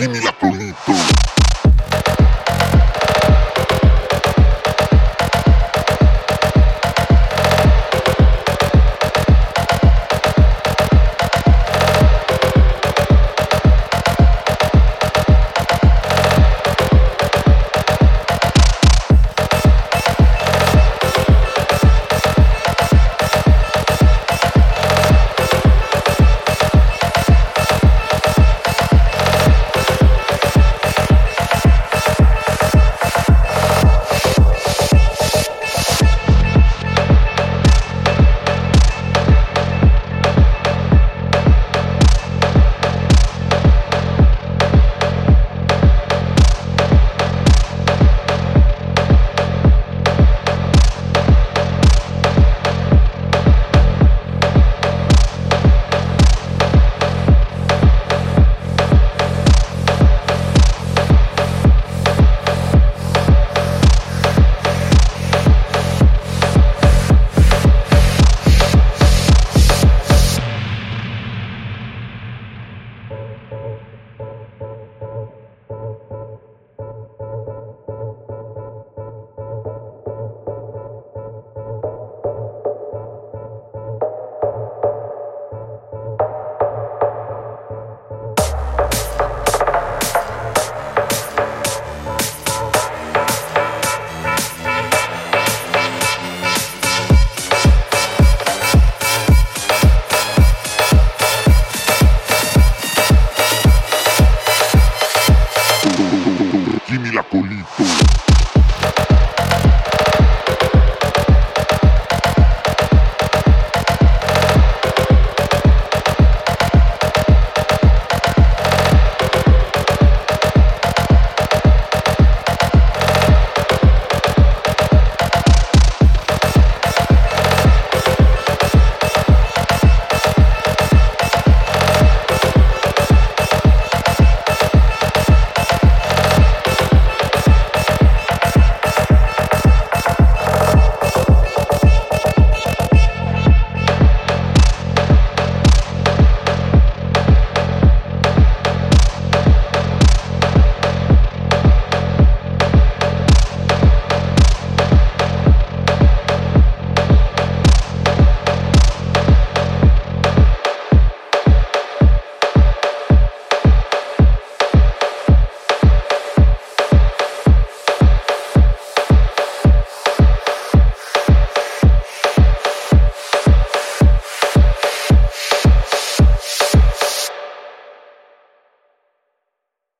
give me that food. Thank you. Jimmy Lacolito.